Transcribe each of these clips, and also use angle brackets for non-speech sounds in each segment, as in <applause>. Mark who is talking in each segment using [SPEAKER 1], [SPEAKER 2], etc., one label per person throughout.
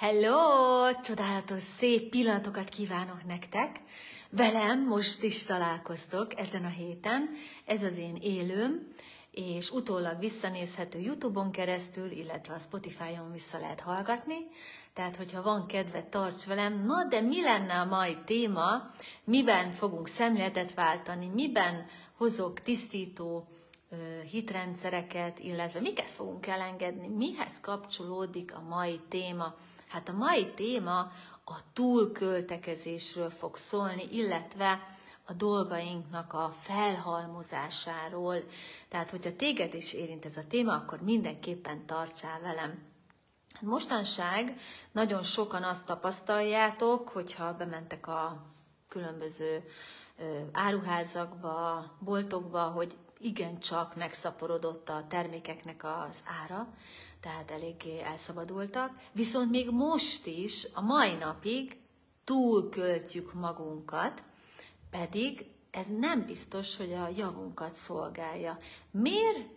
[SPEAKER 1] Hello! Csodálatos, szép pillanatokat kívánok nektek! Velem most is találkoztok ezen a héten. Ez az én élőm, és utólag visszanézhető YouTube-on keresztül, illetve a Spotify-on vissza lehet hallgatni. Tehát, hogyha van kedve, tarts velem. Na, de mi lenne a mai téma? Miben fogunk szemléletet váltani? Miben hozok tisztító hitrendszereket, illetve miket fogunk elengedni? Mihez kapcsolódik a mai téma? Hát a mai téma a túlköltekezésről fog szólni, illetve a dolgainknak a felhalmozásáról. Tehát, hogyha téged is érint ez a téma, akkor mindenképpen tartsál velem. Mostanság nagyon sokan azt tapasztaljátok, hogyha bementek a különböző áruházakba, boltokba, hogy igencsak megszaporodott a termékeknek az ára, tehát eléggé elszabadultak, viszont még most is, a mai napig túlköltjük magunkat, pedig ez nem biztos, hogy a javunkat szolgálja. Miért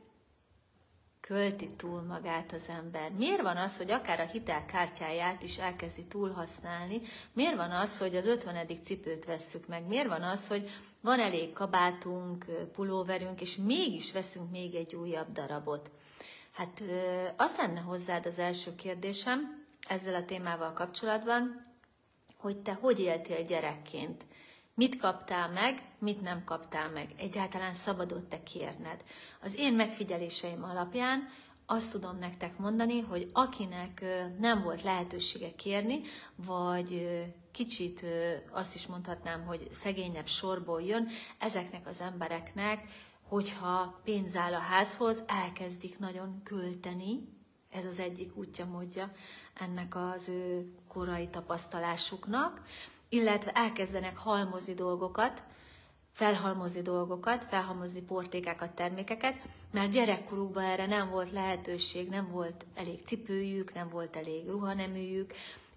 [SPEAKER 1] költi túl magát az ember? Miért van az, hogy akár a hitelkártyáját is elkezdi túlhasználni? Miért van az, hogy az 50. cipőt vesszük meg? Miért van az, hogy van elég kabátunk, pulóverünk, és mégis veszünk még egy újabb darabot? Hát az lenne hozzád az első kérdésem ezzel a témával kapcsolatban, hogy te hogy éltél gyerekként? Mit kaptál meg, mit nem kaptál meg? Egyáltalán szabadott-e kérned? Az én megfigyeléseim alapján azt tudom nektek mondani, hogy akinek nem volt lehetősége kérni, vagy kicsit azt is mondhatnám, hogy szegényebb sorból jön, ezeknek az embereknek hogyha pénz áll a házhoz, elkezdik nagyon költeni, ez az egyik útja, módja ennek az ő korai tapasztalásuknak, illetve elkezdenek halmozni dolgokat, felhalmozni dolgokat, felhalmozni portékákat, termékeket, mert gyerekkorukban erre nem volt lehetőség, nem volt elég cipőjük, nem volt elég ruhaneműjük,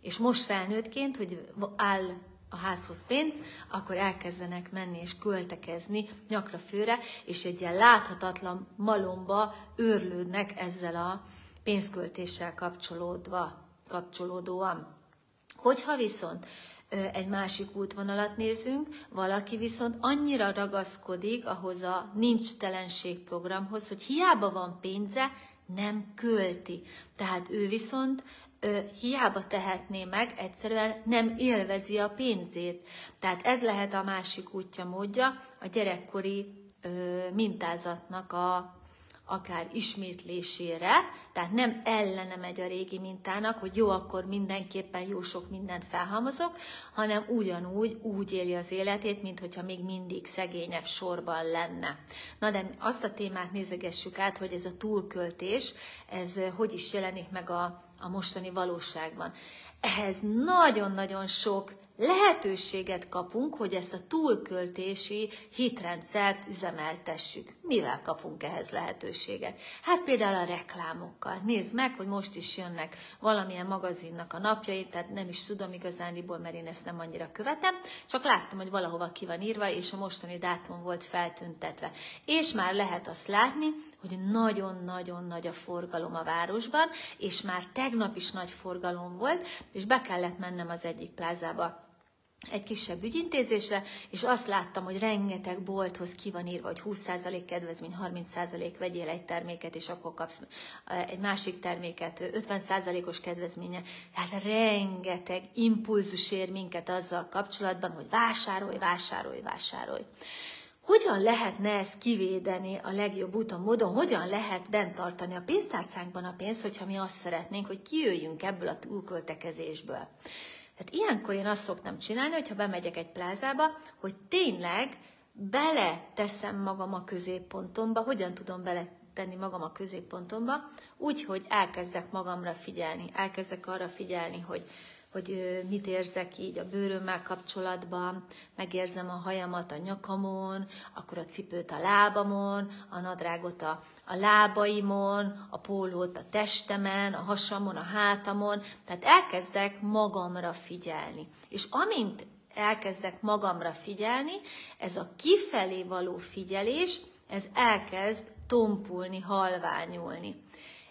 [SPEAKER 1] és most felnőttként, hogy áll a házhoz pénz, akkor elkezdenek menni és költekezni nyakra főre, és egy ilyen láthatatlan malomba őrlődnek ezzel a pénzköltéssel kapcsolódva, kapcsolódóan. Hogyha viszont egy másik útvonalat nézünk, valaki viszont annyira ragaszkodik ahhoz a nincs telenség programhoz, hogy hiába van pénze, nem költi. Tehát ő viszont hiába tehetné meg, egyszerűen nem élvezi a pénzét. Tehát ez lehet a másik útja, módja a gyerekkori mintázatnak a akár ismétlésére, tehát nem ellene megy a régi mintának, hogy jó, akkor mindenképpen jó sok mindent felhalmozok, hanem ugyanúgy úgy éli az életét, mint hogyha még mindig szegényebb sorban lenne. Na de azt a témát nézegessük át, hogy ez a túlköltés, ez hogy is jelenik meg a, a mostani valóságban. Ehhez nagyon-nagyon sok lehetőséget kapunk, hogy ezt a túlköltési hitrendszert üzemeltessük. Mivel kapunk ehhez lehetőséget? Hát például a reklámokkal. Nézd meg, hogy most is jönnek valamilyen magazinnak a napjai, tehát nem is tudom igazániból, mert én ezt nem annyira követem, csak láttam, hogy valahova ki van írva, és a mostani dátum volt feltüntetve. És már lehet azt látni, hogy nagyon-nagyon nagy a forgalom a városban, és már tegnap is nagy forgalom volt, és be kellett mennem az egyik plázába egy kisebb ügyintézésre, és azt láttam, hogy rengeteg bolthoz ki van írva, hogy 20% kedvezmény, 30% vegyél egy terméket, és akkor kapsz egy másik terméket 50%-os kedvezménye. Hát rengeteg impulzus ér minket azzal kapcsolatban, hogy vásárolj, vásárolj, vásárolj. Hogyan lehetne ezt kivédeni a legjobb úton, módon? Hogyan lehet bent tartani a pénztárcánkban a pénzt, hogyha mi azt szeretnénk, hogy kijöjjünk ebből a túlköltekezésből? Tehát ilyenkor én azt szoktam csinálni, hogyha bemegyek egy plázába, hogy tényleg bele teszem magam a középpontomba, hogyan tudom bele tenni magam a középpontomba, úgy, hogy elkezdek magamra figyelni, elkezdek arra figyelni, hogy hogy mit érzek így a bőrömmel kapcsolatban, megérzem a hajamat a nyakamon, akkor a cipőt a lábamon, a nadrágot a, a lábaimon, a pólót a testemen, a hasamon, a hátamon, tehát elkezdek magamra figyelni. És amint elkezdek magamra figyelni, ez a kifelé való figyelés, ez elkezd tompulni, halványulni.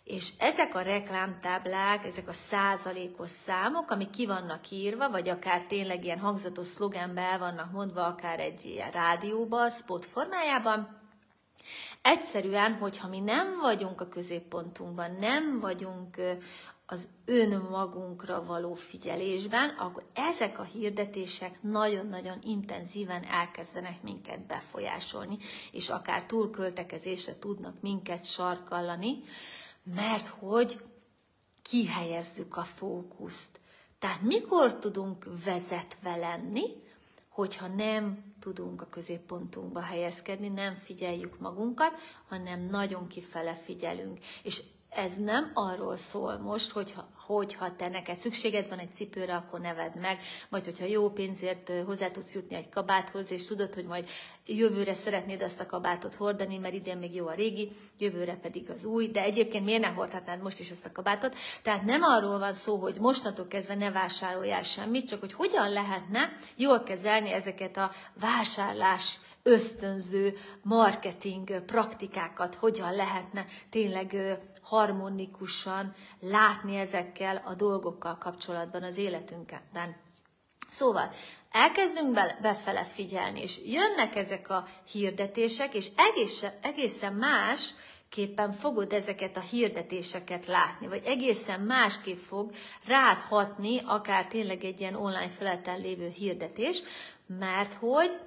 [SPEAKER 1] És ezek a reklámtáblák, ezek a százalékos számok, amik ki vannak írva, vagy akár tényleg ilyen hangzatos szlogenbe vannak mondva, akár egy ilyen rádióba, spot formájában, egyszerűen, hogyha mi nem vagyunk a középpontunkban, nem vagyunk az önmagunkra való figyelésben, akkor ezek a hirdetések nagyon-nagyon intenzíven elkezdenek minket befolyásolni, és akár túlköltekezésre tudnak minket sarkallani, mert hogy kihelyezzük a fókuszt. Tehát mikor tudunk vezetve lenni, hogyha nem tudunk a középpontunkba helyezkedni, nem figyeljük magunkat, hanem nagyon kifele figyelünk. És ez nem arról szól most, hogyha, hogyha te neked szükséged van egy cipőre, akkor neved meg, vagy hogyha jó pénzért hozzá tudsz jutni egy kabáthoz, és tudod, hogy majd jövőre szeretnéd azt a kabátot hordani, mert idén még jó a régi, jövőre pedig az új, de egyébként miért nem hordhatnád most is ezt a kabátot? Tehát nem arról van szó, hogy mostantól kezdve ne vásároljál semmit, csak hogy hogyan lehetne jól kezelni ezeket a vásárlás ösztönző marketing praktikákat, hogyan lehetne tényleg harmonikusan látni ezekkel a dolgokkal kapcsolatban az életünkben. Szóval elkezdünk be, befele figyelni, és jönnek ezek a hirdetések, és egészen, egészen más képpen fogod ezeket a hirdetéseket látni, vagy egészen másképp fog rád hatni, akár tényleg egy ilyen online feleten lévő hirdetés, mert hogy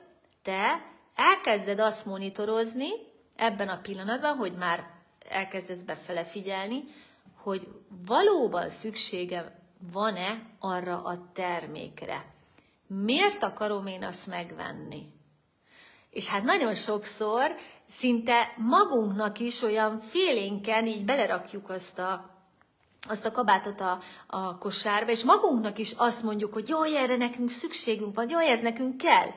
[SPEAKER 1] te elkezded azt monitorozni ebben a pillanatban, hogy már elkezdesz befele figyelni, hogy valóban szüksége van-e arra a termékre. Miért akarom én azt megvenni? És hát nagyon sokszor szinte magunknak is olyan félénken így belerakjuk azt a, azt a kabátot a, a kosárba, és magunknak is azt mondjuk, hogy jó, erre nekünk szükségünk van, jó, ez nekünk kell.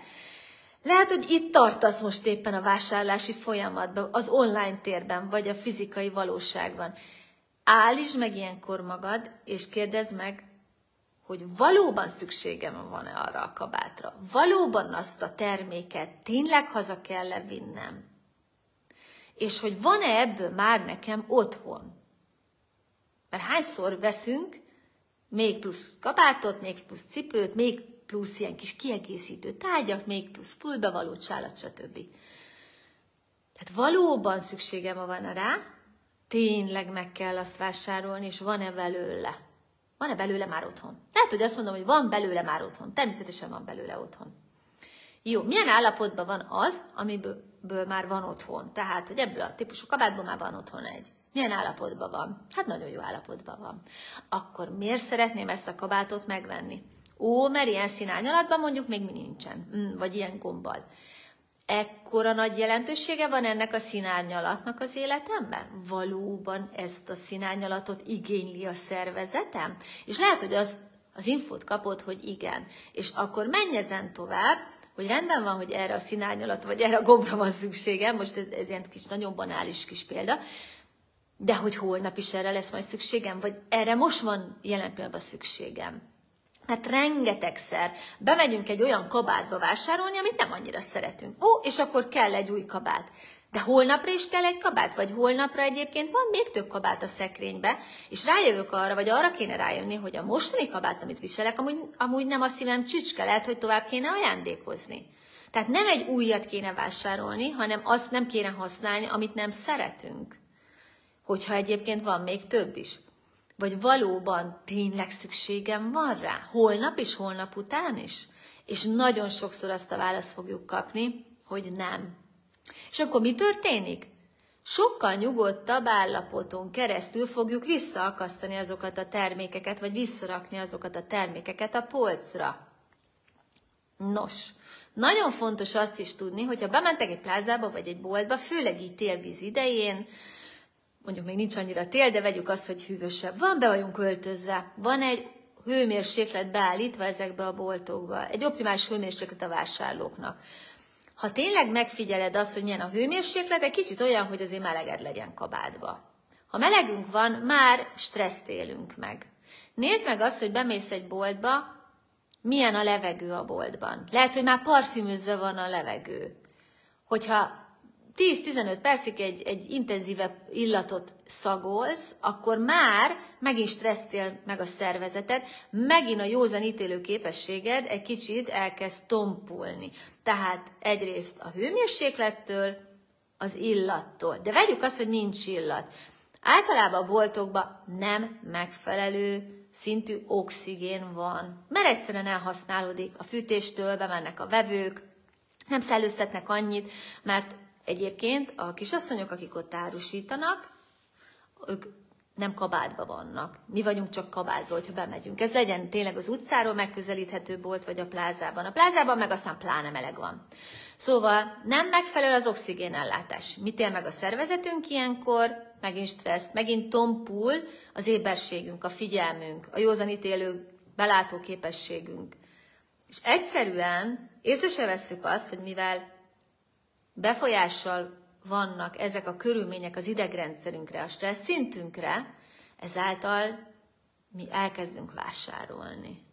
[SPEAKER 1] Lehet, hogy itt tartasz most éppen a vásárlási folyamatban, az online térben, vagy a fizikai valóságban. Állítsd meg ilyenkor magad, és kérdezd meg, hogy valóban szükségem van-e arra a kabátra. Valóban azt a terméket tényleg haza kell levinnem. És hogy van-e ebből már nekem otthon. Mert hányszor veszünk még plusz kabátot, még plusz cipőt, még plusz ilyen kis kiegészítő tárgyak, még plusz fullbevaló csálat, stb. Tehát valóban szükségem van rá, tényleg meg kell azt vásárolni, és van-e belőle. Van-e belőle már otthon? Lehet, hogy azt mondom, hogy van belőle már otthon. Természetesen van belőle otthon. Jó, milyen állapotban van az, amiből már van otthon? Tehát, hogy ebből a típusú kabátból már van otthon egy. Milyen állapotban van? Hát nagyon jó állapotban van. Akkor miért szeretném ezt a kabátot megvenni? Ó, mert ilyen színárnyalatban mondjuk még mi nincsen, mm, vagy ilyen gombbal. Ekkora nagy jelentősége van ennek a színárnyalatnak az életemben? Valóban ezt a színárnyalatot igényli a szervezetem? És lehet, hogy az, az infót kapod, hogy igen. És akkor menj ezen tovább, hogy rendben van, hogy erre a színárnyalat, vagy erre a gombra van szükségem, most ez, ez ilyen kis, nagyon banális kis példa, de hogy holnap is erre lesz majd szükségem, vagy erre most van jelen pillanatban szükségem. Hát rengetegszer bemegyünk egy olyan kabátba vásárolni, amit nem annyira szeretünk. Ó, és akkor kell egy új kabát. De holnapra is kell egy kabát, vagy holnapra egyébként van még több kabát a szekrénybe, és rájövök arra, vagy arra kéne rájönni, hogy a mostani kabát, amit viselek, amúgy, amúgy nem a szívem csücske, lehet, hogy tovább kéne ajándékozni. Tehát nem egy újat kéne vásárolni, hanem azt nem kéne használni, amit nem szeretünk. Hogyha egyébként van még több is. Vagy valóban tényleg szükségem van rá? Holnap és holnap után is? És nagyon sokszor azt a választ fogjuk kapni, hogy nem. És akkor mi történik? Sokkal nyugodtabb állapoton keresztül fogjuk visszaakasztani azokat a termékeket, vagy visszarakni azokat a termékeket a polcra. Nos, nagyon fontos azt is tudni, hogyha bementek egy plázába vagy egy boltba, főleg így télvíz idején, mondjuk még nincs annyira tél, de vegyük azt, hogy hűvösebb van, be vagyunk öltözve. Van egy hőmérséklet beállítva ezekbe a boltokba, egy optimális hőmérséklet a vásárlóknak. Ha tényleg megfigyeled azt, hogy milyen a hőmérséklet, egy kicsit olyan, hogy azért meleged legyen kabádba. Ha melegünk van, már stresszt élünk meg. Nézd meg azt, hogy bemész egy boltba, milyen a levegő a boltban. Lehet, hogy már parfümözve van a levegő. Hogyha 10-15 percig egy, egy intenzívebb illatot szagolsz, akkor már megint stressztél meg a szervezeted, megint a józan ítélő képességed egy kicsit elkezd tompulni. Tehát egyrészt a hőmérséklettől, az illattól. De vegyük azt, hogy nincs illat. Általában a boltokban nem megfelelő szintű oxigén van, mert egyszerűen elhasználódik a fűtéstől, bemennek a vevők, nem szellőztetnek annyit, mert egyébként a kisasszonyok, akik ott árusítanak, ők nem kabátba vannak. Mi vagyunk csak kabátba, hogyha bemegyünk. Ez legyen tényleg az utcáról megközelíthető bolt, vagy a plázában. A plázában meg aztán pláne meleg van. Szóval nem megfelelő az oxigénellátás. Mit él meg a szervezetünk ilyenkor? Megint stressz, megint tompul az éberségünk, a figyelmünk, a józanítélő belátó képességünk. És egyszerűen észre se vesszük azt, hogy mivel befolyással vannak ezek a körülmények az idegrendszerünkre, a stressz szintünkre, ezáltal mi elkezdünk vásárolni.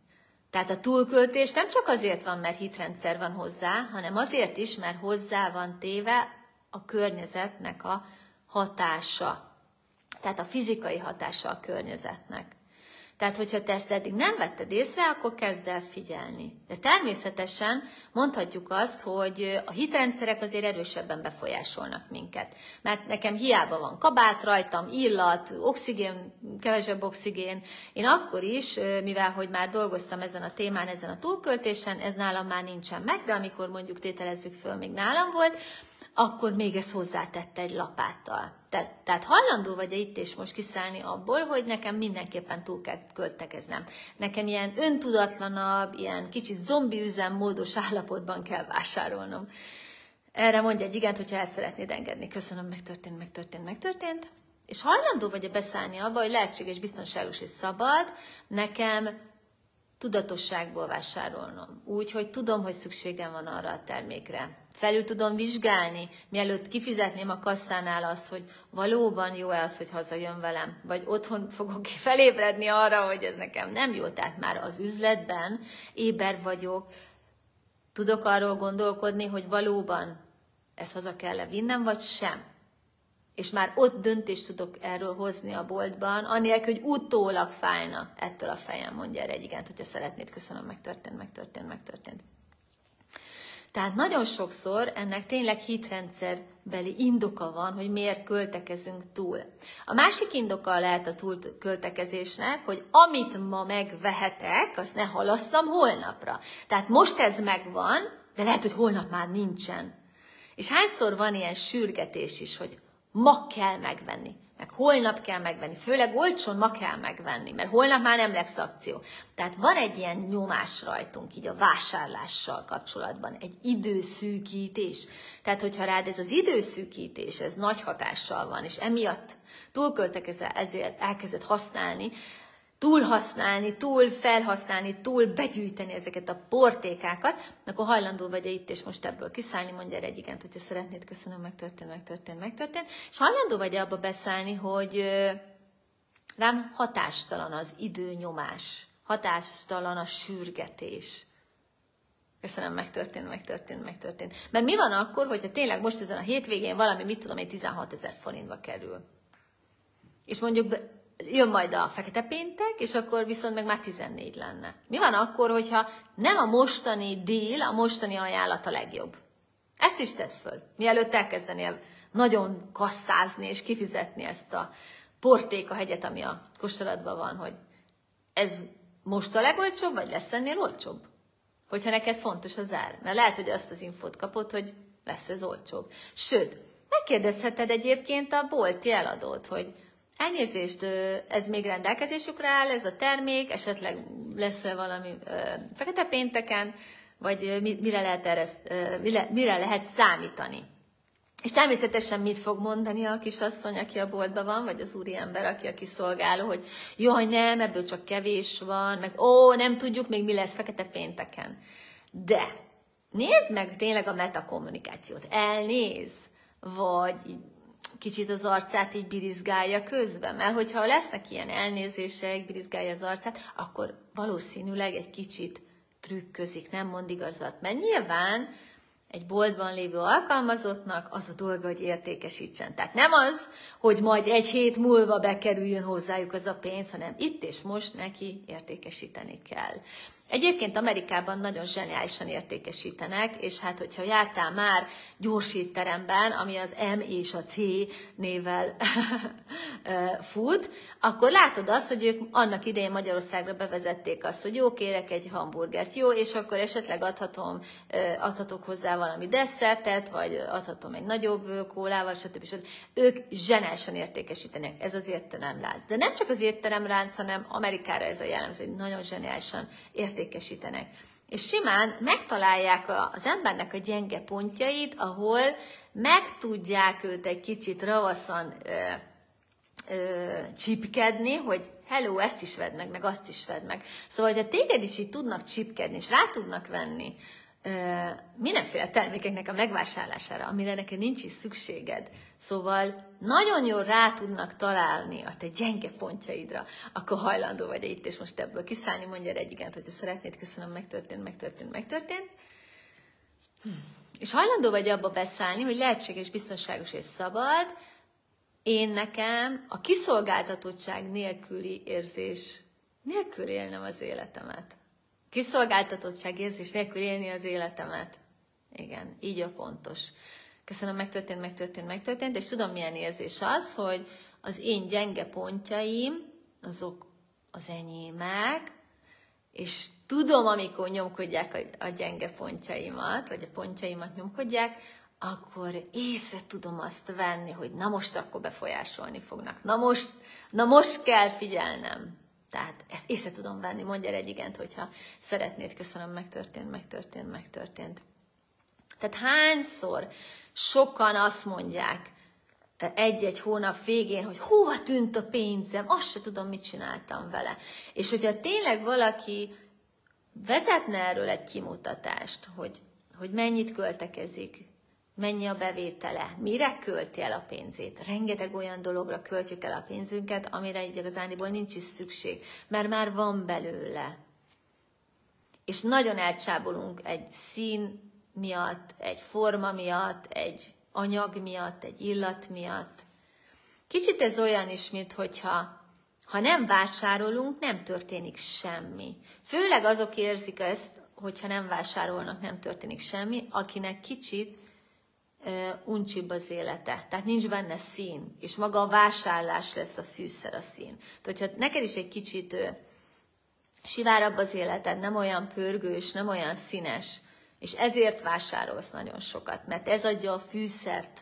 [SPEAKER 1] Tehát a túlköltés nem csak azért van, mert hitrendszer van hozzá, hanem azért is, mert hozzá van téve a környezetnek a hatása. Tehát a fizikai hatása a környezetnek. Tehát, hogyha te ezt eddig nem vetted észre, akkor kezd el figyelni. De természetesen mondhatjuk azt, hogy a hitrendszerek azért erősebben befolyásolnak minket. Mert nekem hiába van kabát rajtam, illat, oxigén, kevesebb oxigén. Én akkor is, mivel hogy már dolgoztam ezen a témán, ezen a túlköltésen, ez nálam már nincsen meg, de amikor mondjuk tételezzük föl, még nálam volt, akkor még ezt hozzátette egy lapáttal. Te, tehát hajlandó vagy -e itt és most kiszállni abból, hogy nekem mindenképpen túl kell költekeznem. Nekem ilyen öntudatlanabb, ilyen kicsit zombi üzemmódos állapotban kell vásárolnom. Erre mondja egy igent, hogyha el szeretnéd engedni. Köszönöm, megtörtént, megtörtént, megtörtént. És hajlandó vagy-e beszállni abba, hogy lehetséges, biztonságos és szabad, nekem tudatosságból vásárolnom. Úgy, hogy tudom, hogy szükségem van arra a termékre felül tudom vizsgálni, mielőtt kifizetném a kasszánál azt, hogy valóban jó-e az, hogy hazajön velem, vagy otthon fogok <laughs> felébredni arra, hogy ez nekem nem jó. Tehát már az üzletben éber vagyok, tudok arról gondolkodni, hogy valóban ezt haza kell-e vinnem, vagy sem. És már ott döntést tudok erről hozni a boltban, anélkül, hogy utólag fájna ettől a fejem, mondja erre egy igent, hogyha szeretnéd, köszönöm, megtörtént, megtörtént, megtörtént. Tehát nagyon sokszor ennek tényleg hitrendszerbeli indoka van, hogy miért költekezünk túl. A másik indoka lehet a túl költekezésnek, hogy amit ma megvehetek, azt ne halasszam holnapra. Tehát most ez megvan, de lehet, hogy holnap már nincsen. És hányszor van ilyen sürgetés is, hogy ma kell megvenni meg holnap kell megvenni, főleg olcsón ma kell megvenni, mert holnap már nem lesz akció. Tehát van egy ilyen nyomás rajtunk így a vásárlással kapcsolatban, egy időszűkítés. Tehát, hogyha rád ez az időszűkítés, ez nagy hatással van, és emiatt túlköltekezel, ezért elkezded használni, túl használni, túl felhasználni, túl begyűjteni ezeket a portékákat, akkor hajlandó vagy -e itt és most ebből kiszállni, mondja erre egy igent, hogyha szeretnéd, köszönöm, megtörtént, megtörtént, megtörtént, és hajlandó vagy -e abba beszállni, hogy rám hatástalan az időnyomás, hatástalan a sürgetés. Köszönöm, megtörtént, megtörtént, megtörtént. Mert mi van akkor, hogyha tényleg most ezen a hétvégén valami, mit tudom én, 16 ezer forintba kerül? És mondjuk jön majd a fekete péntek, és akkor viszont meg már 14 lenne. Mi van akkor, hogyha nem a mostani deal, a mostani ajánlat a legjobb? Ezt is tedd föl, mielőtt elkezdenél nagyon kasszázni és kifizetni ezt a portéka hegyet, ami a kosaratban van, hogy ez most a legolcsóbb, vagy lesz ennél olcsóbb? Hogyha neked fontos az ár. Mert lehet, hogy azt az infót kapod, hogy lesz ez olcsóbb. Sőt, megkérdezheted egyébként a bolti eladót, hogy Elnézést, ez még rendelkezésükre áll, ez a termék, esetleg lesz-e valami fekete pénteken, vagy mire lehet, erre, mire lehet számítani. És természetesen mit fog mondani a kisasszony, aki a boltban van, vagy az úriember, aki a kiszolgáló, hogy jaj, nem, ebből csak kevés van, meg ó, nem tudjuk még mi lesz fekete pénteken. De nézd meg tényleg a metakommunikációt. Elnéz, vagy kicsit az arcát így birizgálja közben, mert hogyha lesznek ilyen elnézések, birizgálja az arcát, akkor valószínűleg egy kicsit trükközik, nem mond igazat. Mert nyilván egy boltban lévő alkalmazottnak az a dolga, hogy értékesítsen. Tehát nem az, hogy majd egy hét múlva bekerüljön hozzájuk az a pénz, hanem itt és most neki értékesíteni kell. Egyébként Amerikában nagyon zseniálisan értékesítenek, és hát hogyha jártál már gyorsítteremben, ami az M és a C nével <laughs> fut, akkor látod azt, hogy ők annak idején Magyarországra bevezették azt, hogy jó, kérek egy hamburgert, jó, és akkor esetleg adhatom, adhatok hozzá valami desszertet, vagy adhatom egy nagyobb kólával, stb. stb. Ők zseniálisan értékesítenek, ez az étteremlánc. De nem csak az étteremlánc, hanem Amerikára ez a jellemző, hogy nagyon zseniálisan értékesítenek értékesítenek. És simán megtalálják az embernek a gyenge pontjait, ahol meg tudják őt egy kicsit ravaszan ö, ö, csipkedni, hogy hello, ezt is vedd meg, meg azt is vedd meg. Szóval, hogyha téged is így tudnak csipkedni, és rá tudnak venni mindenféle termékeknek a megvásárlására, amire neked nincs is szükséged, Szóval nagyon jól rá tudnak találni a te gyenge pontjaidra, akkor hajlandó vagy itt és most ebből kiszállni, mondja egy igent, hogyha szeretnéd, köszönöm, megtörtént, megtörtént, megtörtént. Hm. És hajlandó vagy abba beszállni, hogy lehetséges, biztonságos és szabad, én nekem a kiszolgáltatottság nélküli érzés nélkül élnem az életemet. Kiszolgáltatottság érzés nélkül élni az életemet. Igen, így a pontos köszönöm, megtörtént, megtörtént, megtörtént, és tudom, milyen érzés az, hogy az én gyenge pontjaim, azok az enyémek, és tudom, amikor nyomkodják a, gyenge pontjaimat, vagy a pontjaimat nyomkodják, akkor észre tudom azt venni, hogy na most akkor befolyásolni fognak. Na most, na most kell figyelnem. Tehát ezt észre tudom venni, mondja egy igent, hogyha szeretnéd, köszönöm, megtörtént, megtörtént, megtörtént. Tehát hányszor sokan azt mondják egy-egy hónap végén, hogy hova tűnt a pénzem, azt se tudom, mit csináltam vele. És hogyha tényleg valaki vezetne erről egy kimutatást, hogy, hogy mennyit költekezik, mennyi a bevétele, mire költi el a pénzét. Rengeteg olyan dologra költjük el a pénzünket, amire igazániból nincs is szükség, mert már van belőle. És nagyon elcsábolunk egy szín miatt, egy forma miatt, egy anyag miatt, egy illat miatt. Kicsit ez olyan is, mint hogyha ha nem vásárolunk, nem történik semmi. Főleg azok érzik ezt, hogyha nem vásárolnak, nem történik semmi, akinek kicsit uncsibb az élete. Tehát nincs benne szín, és maga a vásárlás lesz a fűszer a szín. Tehát, hogyha neked is egy kicsit sivárabb az életed, nem olyan pörgős, nem olyan színes, és ezért vásárolsz nagyon sokat, mert ez adja a fűszert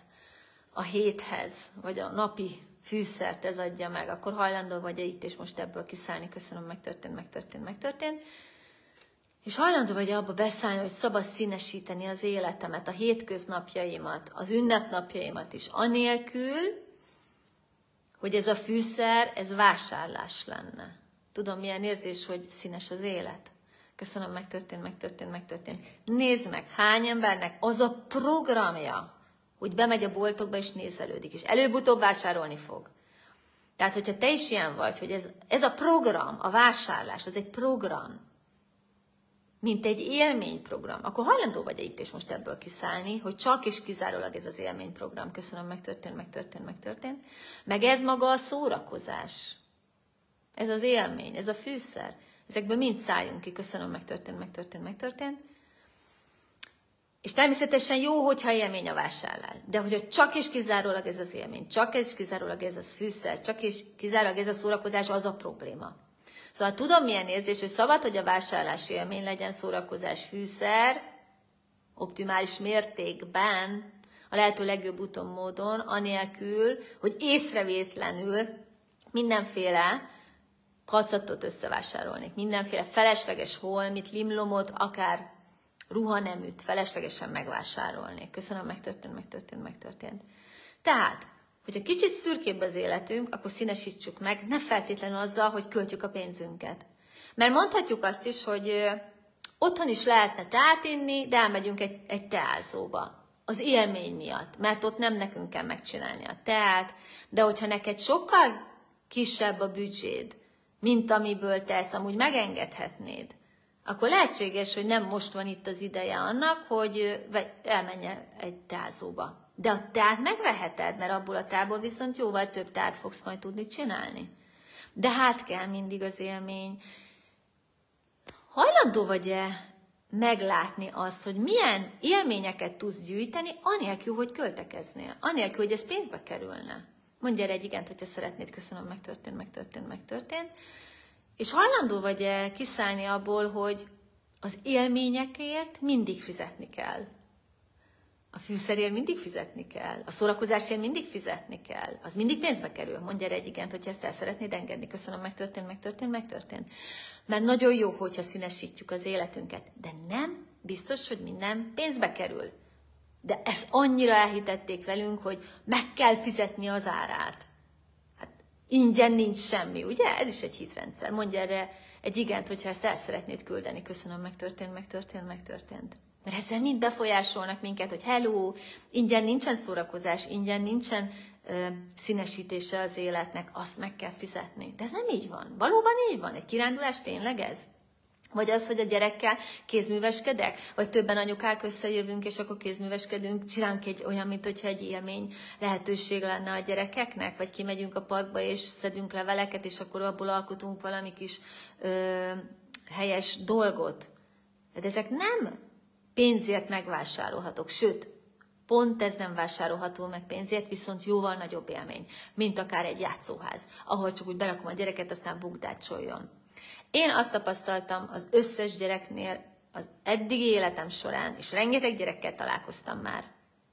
[SPEAKER 1] a héthez, vagy a napi fűszert ez adja meg, akkor hajlandó vagy itt és most ebből kiszállni, köszönöm, megtörtént, megtörtént, megtörtént. És hajlandó vagy abba beszállni, hogy szabad színesíteni az életemet, a hétköznapjaimat, az ünnepnapjaimat is, anélkül, hogy ez a fűszer, ez vásárlás lenne. Tudom, milyen érzés, hogy színes az élet. Köszönöm, megtörtént, megtörtént, megtörtént. Nézd meg, hány embernek az a programja, hogy bemegy a boltokba és nézelődik, és előbb-utóbb vásárolni fog. Tehát, hogyha te is ilyen vagy, hogy ez, ez a program, a vásárlás, ez egy program, mint egy élményprogram, akkor hajlandó vagy itt és most ebből kiszállni, hogy csak és kizárólag ez az élményprogram. Köszönöm, megtörtént, megtörtént, megtörtént. Meg ez maga a szórakozás. Ez az élmény, ez a fűszer. Ezekből mind szálljunk ki, köszönöm, megtörtént, megtörtént, megtörtént. És természetesen jó, hogyha élmény a vásárlás. De hogyha csak és kizárólag ez az élmény, csak és kizárólag ez a fűszer, csak és kizárólag ez a szórakozás, az a probléma. Szóval tudom milyen érzés, hogy szabad, hogy a vásárlás élmény legyen szórakozás fűszer, optimális mértékben, a lehető legjobb úton módon, anélkül, hogy észrevétlenül mindenféle kacatot összevásárolnék, mindenféle felesleges holmit, limlomot, akár ruhaneműt feleslegesen megvásárolnék. Köszönöm, megtörtént, megtörtént, megtörtént. Tehát, hogyha kicsit szürkébb az életünk, akkor színesítsük meg, ne feltétlenül azzal, hogy költjük a pénzünket. Mert mondhatjuk azt is, hogy otthon is lehetne teát inni, de elmegyünk egy, egy teázóba. Az élmény miatt, mert ott nem nekünk kell megcsinálni a teát, de hogyha neked sokkal kisebb a büdzséd, mint amiből te ezt amúgy megengedhetnéd, akkor lehetséges, hogy nem most van itt az ideje annak, hogy elmenjen egy tázóba. De a teát megveheted, mert abból a tából viszont jóval több teát fogsz majd tudni csinálni. De hát kell mindig az élmény. Hajlandó vagy-e meglátni azt, hogy milyen élményeket tudsz gyűjteni, anélkül, hogy költekeznél, anélkül, hogy ez pénzbe kerülne. Mondj erre egy igent, hogyha szeretnéd, köszönöm, megtörtént, megtörtént, megtörtént. És hajlandó vagy-e kiszállni abból, hogy az élményekért mindig fizetni kell. A fűszerért mindig fizetni kell, a szórakozásért mindig fizetni kell, az mindig pénzbe kerül. Mondj erre egy igent, hogyha ezt el szeretnéd engedni. Köszönöm, megtörtént, megtörtént, megtörtént. Mert nagyon jó, hogyha színesítjük az életünket, de nem biztos, hogy minden pénzbe kerül. De ezt annyira elhitették velünk, hogy meg kell fizetni az árát. Hát ingyen nincs semmi, ugye? Ez is egy hitrendszer. Mondj erre egy igent, hogyha ezt el szeretnéd küldeni. Köszönöm, megtörtént, megtörtént, megtörtént. Mert ezzel mind befolyásolnak minket, hogy hello, ingyen nincsen szórakozás, ingyen nincsen ö, színesítése az életnek, azt meg kell fizetni. De ez nem így van. Valóban így van. Egy kirándulás tényleg ez? Vagy az, hogy a gyerekkel kézműveskedek? Vagy többen anyukák összejövünk, és akkor kézműveskedünk, csinálunk egy olyan, mint hogyha egy élmény lehetőség lenne a gyerekeknek? Vagy kimegyünk a parkba, és szedünk leveleket, és akkor abból alkotunk valami kis ö, helyes dolgot? De ezek nem pénzért megvásárolhatók, sőt, pont ez nem vásárolható meg pénzért, viszont jóval nagyobb élmény, mint akár egy játszóház, ahol csak úgy berakom a gyereket, aztán bukdácsoljon. Én azt tapasztaltam az összes gyereknél az eddigi életem során, és rengeteg gyerekkel találkoztam már,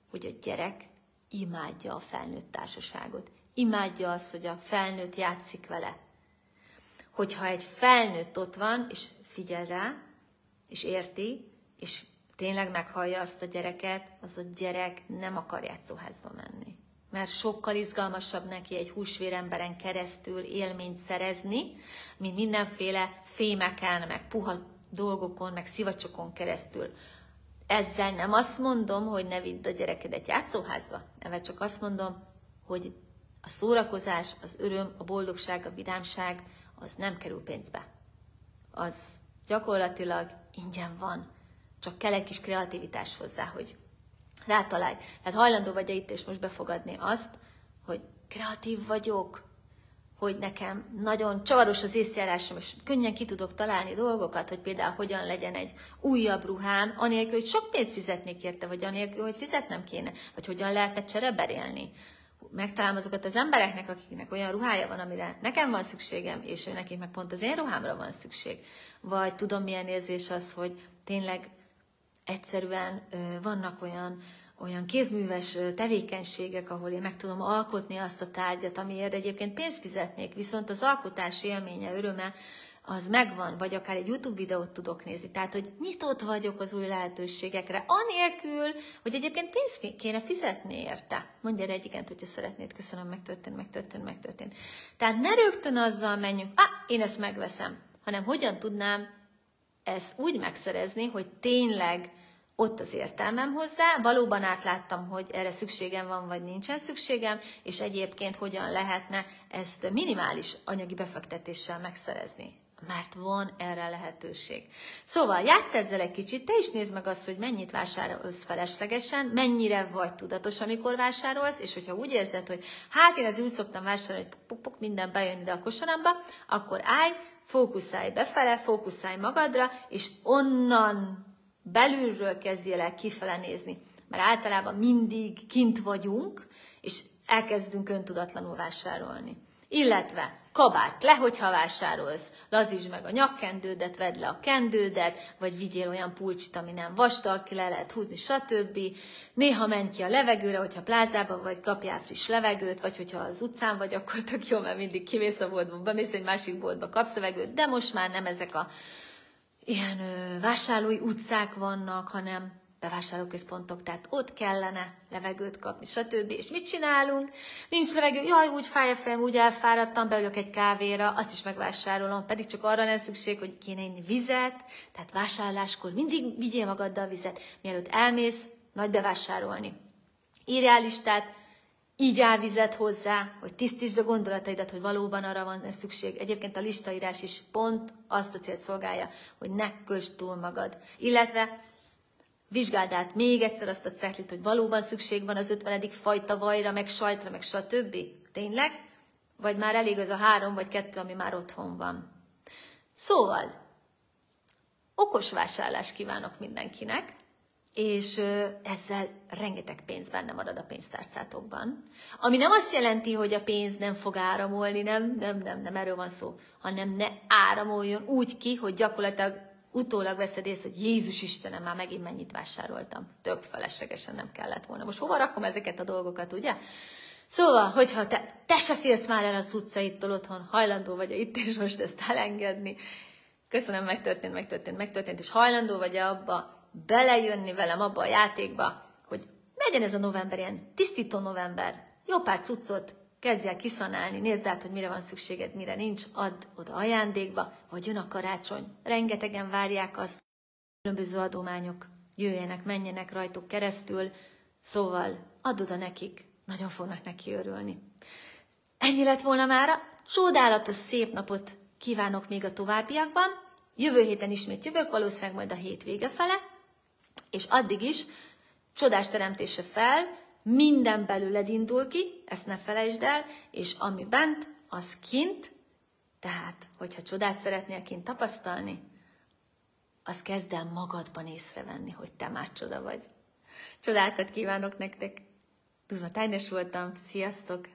[SPEAKER 1] hogy a gyerek imádja a felnőtt társaságot. Imádja azt, hogy a felnőtt játszik vele. Hogyha egy felnőtt ott van, és figyel rá, és érti, és tényleg meghallja azt a gyereket, az a gyerek nem akar játszóházba menni. Mert sokkal izgalmasabb neki egy húsvéremberen keresztül élményt szerezni, mint mindenféle fémeken, meg puha dolgokon, meg szivacsokon keresztül. Ezzel nem azt mondom, hogy ne vidd a gyerekedet játszóházba, neve csak azt mondom, hogy a szórakozás, az öröm, a boldogság, a vidámság, az nem kerül pénzbe. Az gyakorlatilag ingyen van csak kell egy kis kreativitás hozzá, hogy rátalálj. Tehát hajlandó vagy -e itt és most befogadni azt, hogy kreatív vagyok, hogy nekem nagyon csavaros az észjárásom, és könnyen ki tudok találni dolgokat, hogy például hogyan legyen egy újabb ruhám, anélkül, hogy sok pénzt fizetnék érte, vagy anélkül, hogy fizetnem kéne, vagy hogyan lehetne csereberélni. Megtalálom azokat az embereknek, akiknek olyan ruhája van, amire nekem van szükségem, és ő nekik meg pont az én ruhámra van szükség. Vagy tudom, milyen érzés az, hogy tényleg egyszerűen vannak olyan, olyan kézműves tevékenységek, ahol én meg tudom alkotni azt a tárgyat, amiért egyébként pénzt fizetnék, viszont az alkotás élménye, öröme, az megvan, vagy akár egy YouTube videót tudok nézni. Tehát, hogy nyitott vagyok az új lehetőségekre, anélkül, hogy egyébként pénzt kéne fizetni érte. Mondj erre egy igent, hogyha szeretnéd. Köszönöm, megtörtént, megtörtént, megtörtént. Tehát ne rögtön azzal menjünk, ah, én ezt megveszem, hanem hogyan tudnám ezt úgy megszerezni, hogy tényleg ott az értelmem hozzá, valóban átláttam, hogy erre szükségem van, vagy nincsen szükségem, és egyébként hogyan lehetne ezt minimális anyagi befektetéssel megszerezni. Mert van erre lehetőség. Szóval játsz ezzel egy kicsit, te is nézd meg azt, hogy mennyit vásárolsz feleslegesen, mennyire vagy tudatos, amikor vásárolsz, és hogyha úgy érzed, hogy hát én az úgy szoktam vásárolni, hogy puk, puk, minden bejön ide a kosaramba, akkor állj, fókuszálj befele, fókuszálj magadra, és onnan belülről kezdjél el kifele nézni. Mert általában mindig kint vagyunk, és elkezdünk öntudatlanul vásárolni. Illetve kabát le, hogyha vásárolsz, lazítsd meg a nyakkendődet, vedd le a kendődet, vagy vigyél olyan pulcsit, ami nem vastag, ki le lehet húzni, stb. Néha menj ki a levegőre, hogyha plázában vagy, kapjál friss levegőt, vagy hogyha az utcán vagy, akkor tök jó, mert mindig kimész a boltba, bemész egy másik boltba, kapsz levegőt, de most már nem ezek a ilyen ö, vásárlói utcák vannak, hanem bevásárlóközpontok, tehát ott kellene levegőt kapni, stb. És mit csinálunk? Nincs levegő, jaj, úgy fáj a fejem, úgy elfáradtam, beülök egy kávéra, azt is megvásárolom, pedig csak arra lesz szükség, hogy kéne inni vizet, tehát vásárláskor mindig vigyél magaddal vizet, mielőtt elmész nagy bevásárolni. Írjál listát, így áll vizet hozzá, hogy tisztítsd a gondolataidat, hogy valóban arra van szükség. Egyébként a listaírás is pont azt a célt szolgálja, hogy ne kösd túl magad. Illetve vizsgáld át még egyszer azt a cetlit, hogy valóban szükség van az ötvenedik fajta vajra, meg sajtra, meg stb. Tényleg? Vagy már elég az a három vagy kettő, ami már otthon van. Szóval, okos vásárlást kívánok mindenkinek, és ezzel rengeteg pénz benne marad a pénztárcátokban. Ami nem azt jelenti, hogy a pénz nem fog áramolni, nem, nem, nem, nem erről van szó, hanem ne áramoljon úgy ki, hogy gyakorlatilag utólag veszed észre, hogy Jézus Istenem, már megint mennyit vásároltam. Tök feleslegesen nem kellett volna. Most hova rakom ezeket a dolgokat, ugye? Szóval, hogyha te, te se félsz már el a cuccaittól otthon, hajlandó vagy itt és most ezt elengedni, köszönöm, megtörtént, megtörtént, megtörtént, és hajlandó vagy abba belejönni velem abba a játékba, hogy legyen ez a november ilyen tisztító november, jó pár cuccot kezdj el kiszanálni, nézd át, hogy mire van szükséged, mire nincs, add oda ajándékba, hogy jön a karácsony. Rengetegen várják azt, különböző adományok jöjjenek, menjenek rajtuk keresztül, szóval add oda nekik, nagyon fognak neki örülni. Ennyi lett volna mára, csodálatos szép napot kívánok még a továbbiakban. Jövő héten ismét jövök, valószínűleg majd a hétvége fele, és addig is csodás teremtése fel, minden belőled indul ki, ezt ne felejtsd el, és ami bent, az kint, tehát, hogyha csodát szeretnél kint tapasztalni, az kezd el magadban észrevenni, hogy te már csoda vagy. Csodákat kívánok nektek! Duzma Tájnes voltam, sziasztok!